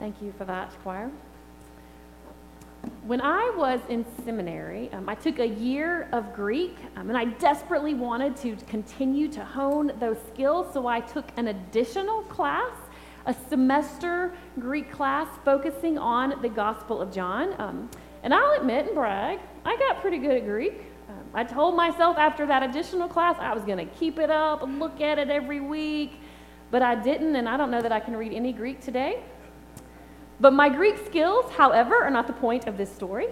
Thank you for that, choir. When I was in seminary, um, I took a year of Greek, um, and I desperately wanted to continue to hone those skills, so I took an additional class, a semester Greek class focusing on the Gospel of John. Um, and I'll admit and brag, I got pretty good at Greek. Um, I told myself after that additional class I was going to keep it up and look at it every week, but I didn't, and I don't know that I can read any Greek today. But my Greek skills, however, are not the point of this story.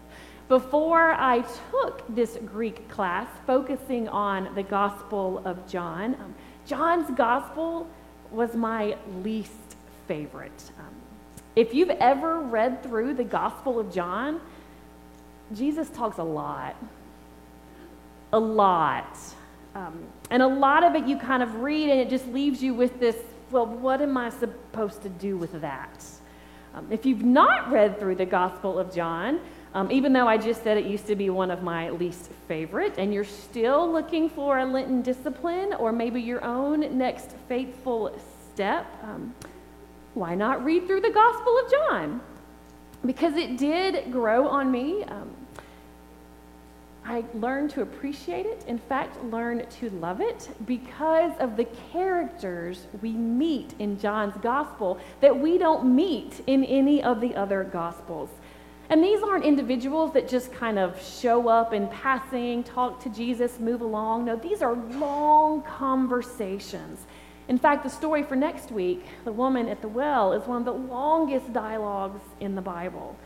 Before I took this Greek class focusing on the Gospel of John, um, John's Gospel was my least favorite. Um, if you've ever read through the Gospel of John, Jesus talks a lot. A lot. Um, and a lot of it you kind of read and it just leaves you with this well, what am I supposed to do with that? Um, if you've not read through the Gospel of John, um, even though I just said it used to be one of my least favorite, and you're still looking for a Lenten discipline or maybe your own next faithful step, um, why not read through the Gospel of John? Because it did grow on me. Um, I learned to appreciate it, in fact, learn to love it because of the characters we meet in John's gospel that we don't meet in any of the other gospels. And these aren't individuals that just kind of show up in passing, talk to Jesus, move along. No, these are long conversations. In fact, the story for next week, the woman at the well, is one of the longest dialogues in the Bible.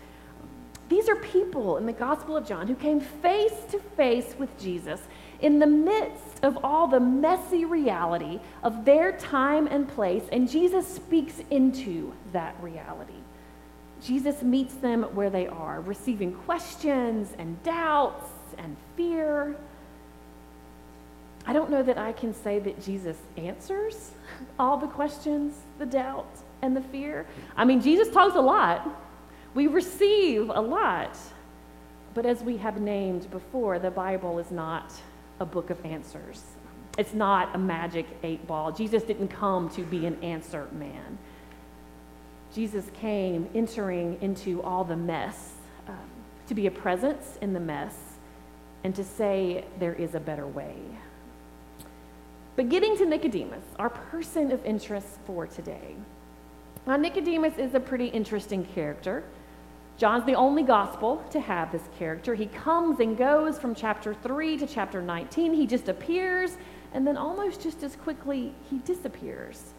These are people in the Gospel of John who came face to face with Jesus in the midst of all the messy reality of their time and place, and Jesus speaks into that reality. Jesus meets them where they are, receiving questions and doubts and fear. I don't know that I can say that Jesus answers all the questions, the doubt, and the fear. I mean, Jesus talks a lot. We receive a lot. But as we have named before, the Bible is not a book of answers. It's not a magic eight ball. Jesus didn't come to be an answer man. Jesus came entering into all the mess, um, to be a presence in the mess, and to say there is a better way. But getting to Nicodemus, our person of interest for today. Now, Nicodemus is a pretty interesting character. John's the only gospel to have this character. He comes and goes from chapter 3 to chapter 19. He just appears, and then almost just as quickly, he disappears.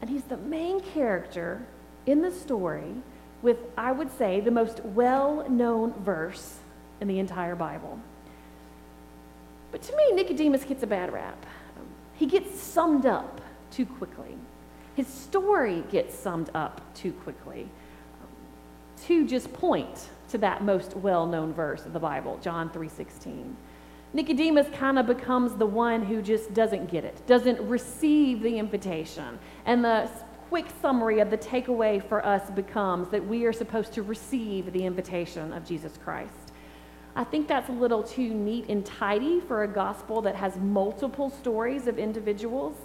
And he's the main character in the story with, I would say, the most well known verse in the entire Bible. But to me, Nicodemus gets a bad rap. He gets summed up too quickly. His story gets summed up too quickly to just point to that most well-known verse of the Bible, John 3:16. Nicodemus kind of becomes the one who just doesn't get it, doesn't receive the invitation. And the quick summary of the takeaway for us becomes that we are supposed to receive the invitation of Jesus Christ. I think that's a little too neat and tidy for a gospel that has multiple stories of individuals,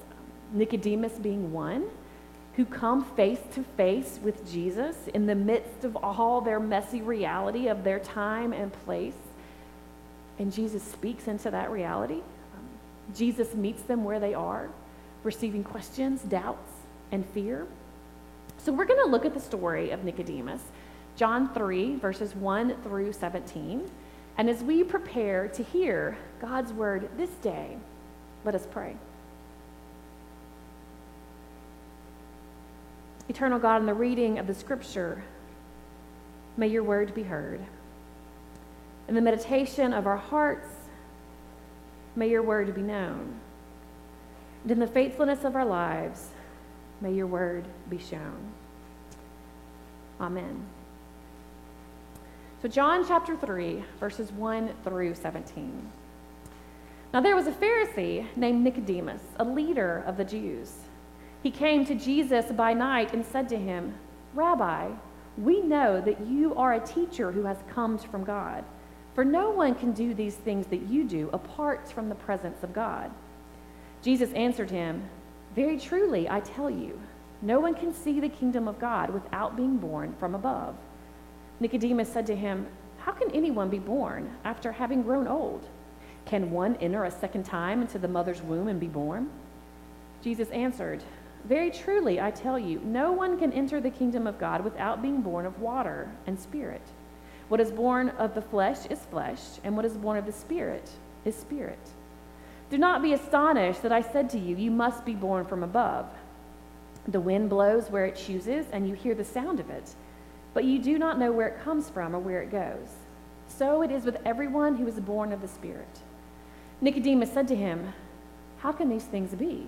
Nicodemus being one who come face to face with Jesus in the midst of all their messy reality of their time and place. And Jesus speaks into that reality. Um, Jesus meets them where they are, receiving questions, doubts, and fear. So we're going to look at the story of Nicodemus, John 3, verses 1 through 17. And as we prepare to hear God's word this day, let us pray. Eternal God, in the reading of the scripture, may your word be heard. In the meditation of our hearts, may your word be known. And in the faithfulness of our lives, may your word be shown. Amen. So, John chapter 3, verses 1 through 17. Now, there was a Pharisee named Nicodemus, a leader of the Jews. He came to Jesus by night and said to him, Rabbi, we know that you are a teacher who has come from God. For no one can do these things that you do apart from the presence of God. Jesus answered him, Very truly, I tell you, No one can see the kingdom of God without being born from above. Nicodemus said to him, How can anyone be born after having grown old? Can one enter a second time into the mother's womb and be born? Jesus answered, Very truly, I tell you, no one can enter the kingdom of God without being born of water and spirit. What is born of the flesh is flesh, and what is born of the spirit is spirit. Do not be astonished that I said to you, You must be born from above. The wind blows where it chooses, and you hear the sound of it, but you do not know where it comes from or where it goes. So it is with everyone who is born of the Spirit. Nicodemus said to him, How can these things be?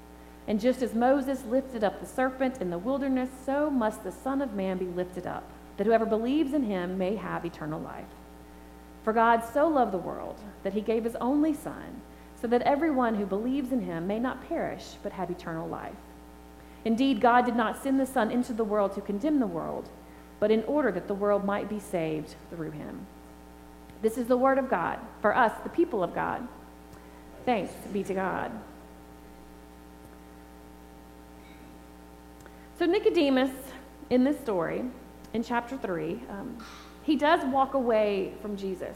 And just as Moses lifted up the serpent in the wilderness, so must the Son of Man be lifted up, that whoever believes in him may have eternal life. For God so loved the world that he gave his only Son, so that everyone who believes in him may not perish, but have eternal life. Indeed, God did not send the Son into the world to condemn the world, but in order that the world might be saved through him. This is the word of God for us, the people of God. Thanks be to God. So, Nicodemus, in this story, in chapter 3, um, he does walk away from Jesus.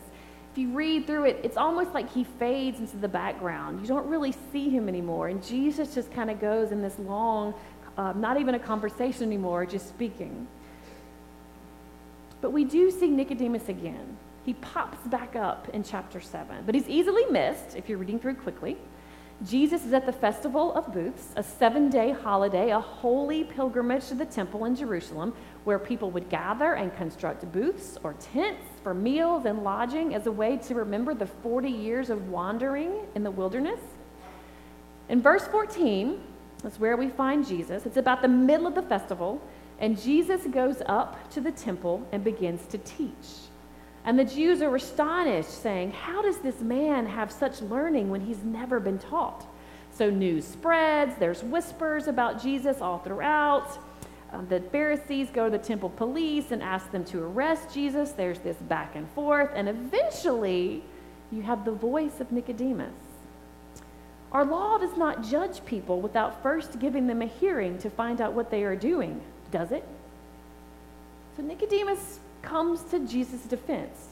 If you read through it, it's almost like he fades into the background. You don't really see him anymore. And Jesus just kind of goes in this long, uh, not even a conversation anymore, just speaking. But we do see Nicodemus again. He pops back up in chapter 7, but he's easily missed if you're reading through quickly. Jesus is at the Festival of Booths, a seven day holiday, a holy pilgrimage to the temple in Jerusalem, where people would gather and construct booths or tents for meals and lodging as a way to remember the 40 years of wandering in the wilderness. In verse 14, that's where we find Jesus. It's about the middle of the festival, and Jesus goes up to the temple and begins to teach. And the Jews are astonished, saying, How does this man have such learning when he's never been taught? So news spreads, there's whispers about Jesus all throughout. Um, the Pharisees go to the temple police and ask them to arrest Jesus. There's this back and forth, and eventually you have the voice of Nicodemus. Our law does not judge people without first giving them a hearing to find out what they are doing, does it? So Nicodemus comes to Jesus' defense,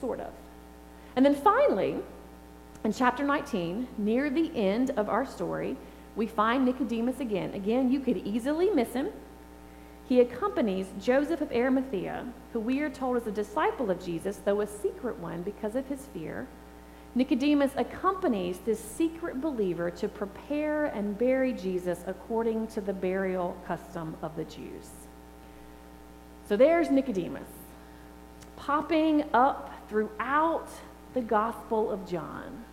sort of. And then finally, in chapter 19, near the end of our story, we find Nicodemus again. Again, you could easily miss him. He accompanies Joseph of Arimathea, who we are told is a disciple of Jesus, though a secret one because of his fear. Nicodemus accompanies this secret believer to prepare and bury Jesus according to the burial custom of the Jews. So there's Nicodemus popping up throughout the Gospel of John.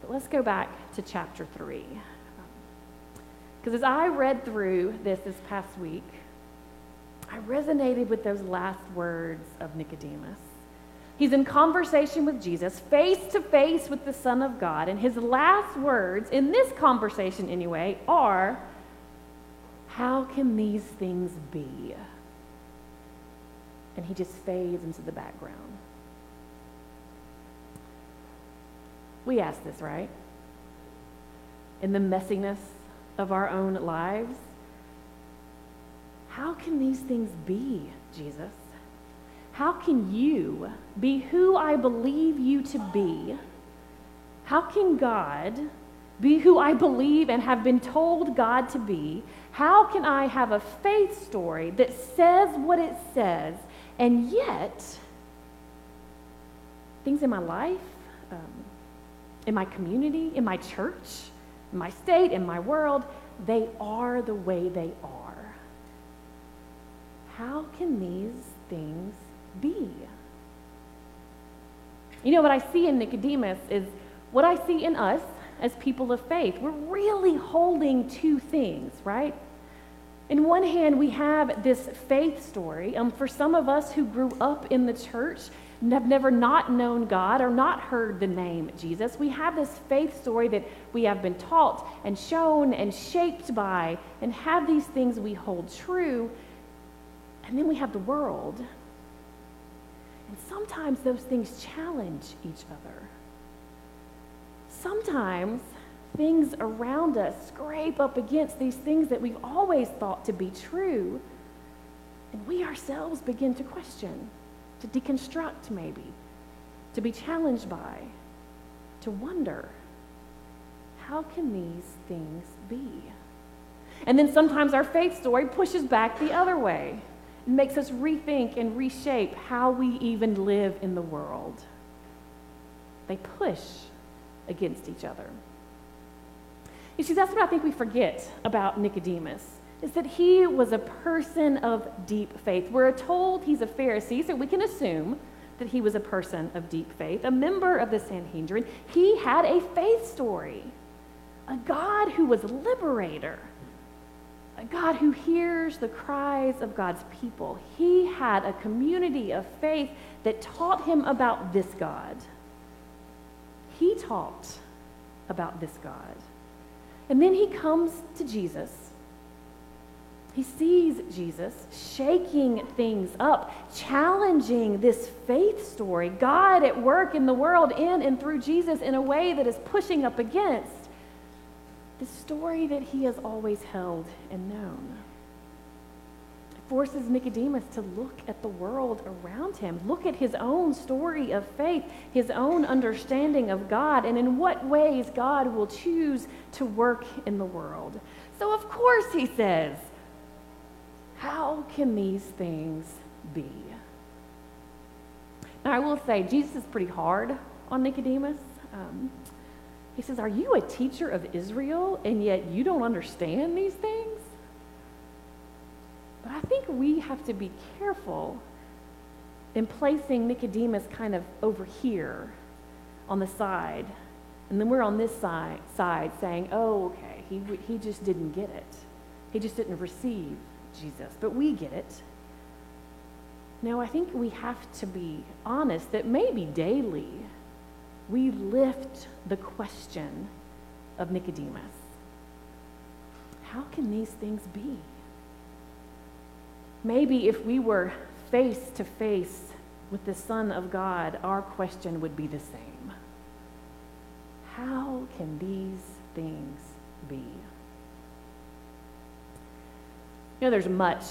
But let's go back to chapter 3. Because as I read through this this past week, I resonated with those last words of Nicodemus. He's in conversation with Jesus, face to face with the Son of God, and his last words, in this conversation anyway, are How can these things be? And he just fades into the background. We ask this, right? In the messiness of our own lives. How can these things be, Jesus? How can you be who I believe you to be? How can God be who I believe and have been told God to be? How can I have a faith story that says what it says and yet, things in my life, um, in my community, in my church, in my state, in my world, they are the way they are. How can these things be? You know, what I see in Nicodemus is what I see in us as people of faith. We're really holding two things, right? In one hand, we have this faith story. Um, for some of us who grew up in the church, and have never not known God or not heard the name Jesus, we have this faith story that we have been taught and shown and shaped by and have these things we hold true. And then we have the world. And sometimes those things challenge each other. Sometimes things around us scrape up against these things that we've always thought to be true, and we ourselves begin to question, to deconstruct maybe, to be challenged by, to wonder how can these things be? And then sometimes our faith story pushes back the other way and makes us rethink and reshape how we even live in the world. They push against each other. You see, that's what I think we forget about Nicodemus, is that he was a person of deep faith. We're told he's a Pharisee, so we can assume that he was a person of deep faith, a member of the Sanhedrin. He had a faith story, a God who was liberator, a God who hears the cries of God's people. He had a community of faith that taught him about this God. He taught about this God. And then he comes to Jesus. He sees Jesus shaking things up, challenging this faith story, God at work in the world, in and through Jesus in a way that is pushing up against the story that he has always held and known forces Nicodemus to look at the world around him, look at his own story of faith, his own understanding of God, and in what ways God will choose to work in the world. So, of course, he says, How can these things be? Now, I will say, Jesus is pretty hard on Nicodemus. Um, he says, Are you a teacher of Israel and yet you don't understand these things? We have to be careful in placing Nicodemus kind of over here on the side. And then we're on this side, side saying, oh, okay, he, he just didn't get it. He just didn't receive Jesus. But we get it. No, I think we have to be honest that maybe daily we lift the question of Nicodemus. How can these things be? Maybe if we were face to face with the Son of God, our question would be the same How can these things be? You know, there's much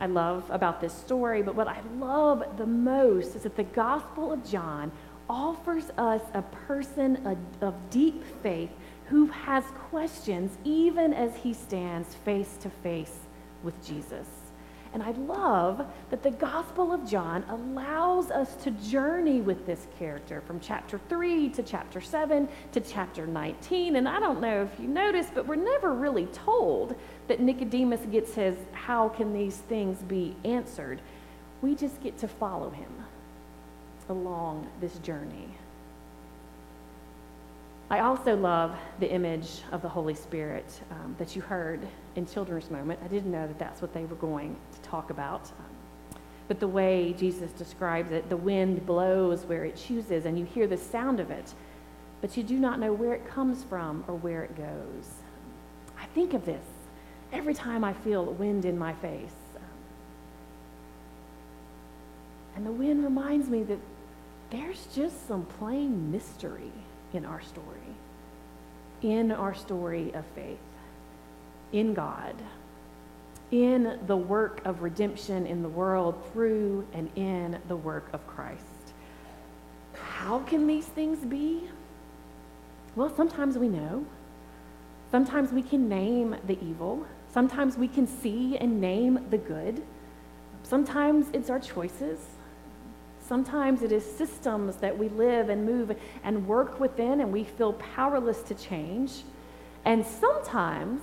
I love about this story, but what I love the most is that the Gospel of John offers us a person of deep faith who has questions even as he stands face to face with Jesus. And I love that the Gospel of John allows us to journey with this character from chapter 3 to chapter 7 to chapter 19. And I don't know if you noticed, but we're never really told that Nicodemus gets his, how can these things be answered? We just get to follow him along this journey. I also love the image of the Holy Spirit um, that you heard in Children's Moment. I didn't know that that's what they were going to talk about. Um, but the way Jesus describes it, the wind blows where it chooses, and you hear the sound of it, but you do not know where it comes from or where it goes. I think of this every time I feel wind in my face. And the wind reminds me that there's just some plain mystery in our story, in our story of faith, in God, in the work of redemption in the world through and in the work of Christ. How can these things be? Well, sometimes we know. Sometimes we can name the evil. Sometimes we can see and name the good. Sometimes it's our choices. Sometimes it is systems that we live and move and work within and we feel powerless to change. And sometimes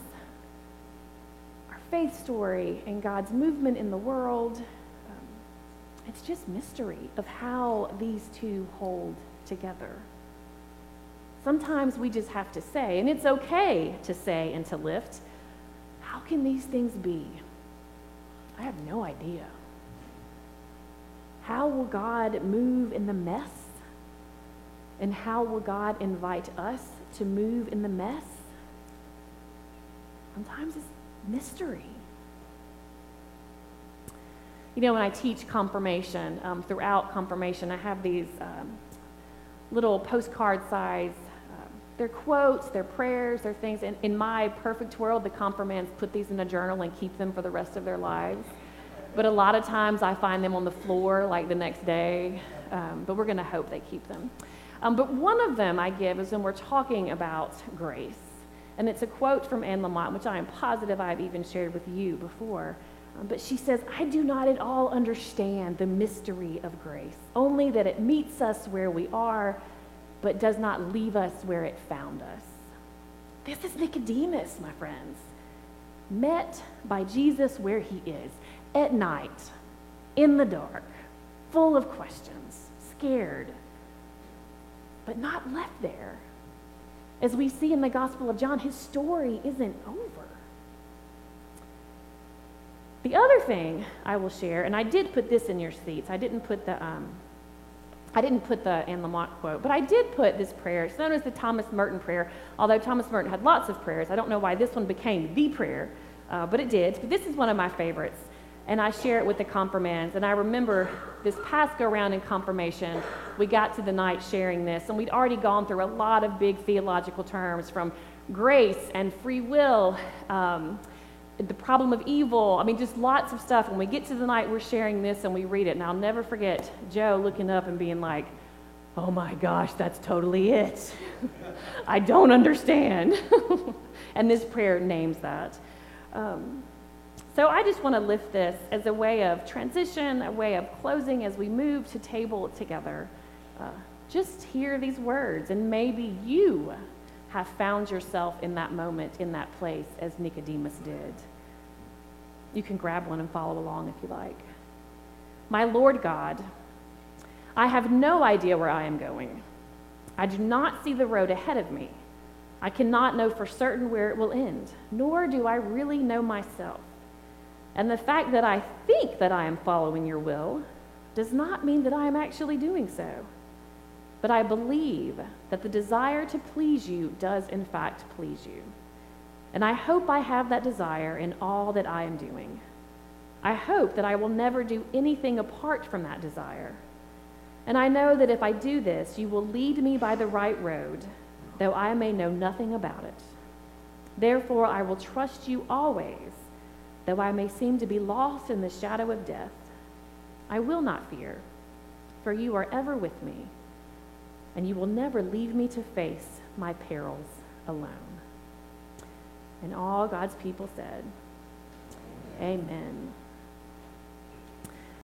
our faith story and God's movement in the world, um, it's just mystery of how these two hold together. Sometimes we just have to say, and it's okay to say and to lift, how can these things be? I have no idea. How will God move in the mess? And how will God invite us to move in the mess? Sometimes it's mystery. You know, when I teach confirmation, um, throughout confirmation, I have these um, little postcard size. Um, they're quotes, they're prayers, they're things. In, in my perfect world, the confirmands put these in a journal and keep them for the rest of their lives. But a lot of times I find them on the floor like the next day. Um, but we're going to hope they keep them. Um, but one of them I give is when we're talking about grace. And it's a quote from Anne Lamott, which I am positive I've even shared with you before. Um, but she says, I do not at all understand the mystery of grace, only that it meets us where we are, but does not leave us where it found us. This is Nicodemus, my friends, met by Jesus where he is, at night, in the dark, full of questions, scared, but not left there. As we see in the Gospel of John, his story isn't over. The other thing I will share, and I did put this in your seats. I didn't put the um, I didn't put the Anne Lamott quote, but I did put this prayer. It's known as the Thomas Merton prayer. Although Thomas Merton had lots of prayers, I don't know why this one became the prayer, uh, but it did. But this is one of my favorites, and I share it with the confirmands. And I remember this past go around in confirmation, we got to the night sharing this, and we'd already gone through a lot of big theological terms from grace and free will. Um, the problem of evil. I mean, just lots of stuff. When we get to the night, we're sharing this and we read it. And I'll never forget Joe looking up and being like, oh my gosh, that's totally it. I don't understand. and this prayer names that. Um, so I just want to lift this as a way of transition, a way of closing as we move to table together. Uh, just hear these words, and maybe you have found yourself in that moment, in that place, as Nicodemus did. You can grab one and follow along if you like. My Lord God, I have no idea where I am going. I do not see the road ahead of me. I cannot know for certain where it will end, nor do I really know myself. And the fact that I think that I am following your will does not mean that I am actually doing so. But I believe that the desire to please you does, in fact, please you. And I hope I have that desire in all that I am doing. I hope that I will never do anything apart from that desire. And I know that if I do this, you will lead me by the right road, though I may know nothing about it. Therefore, I will trust you always, though I may seem to be lost in the shadow of death. I will not fear, for you are ever with me and you will never leave me to face my perils alone. And all God's people said, Amen. Amen.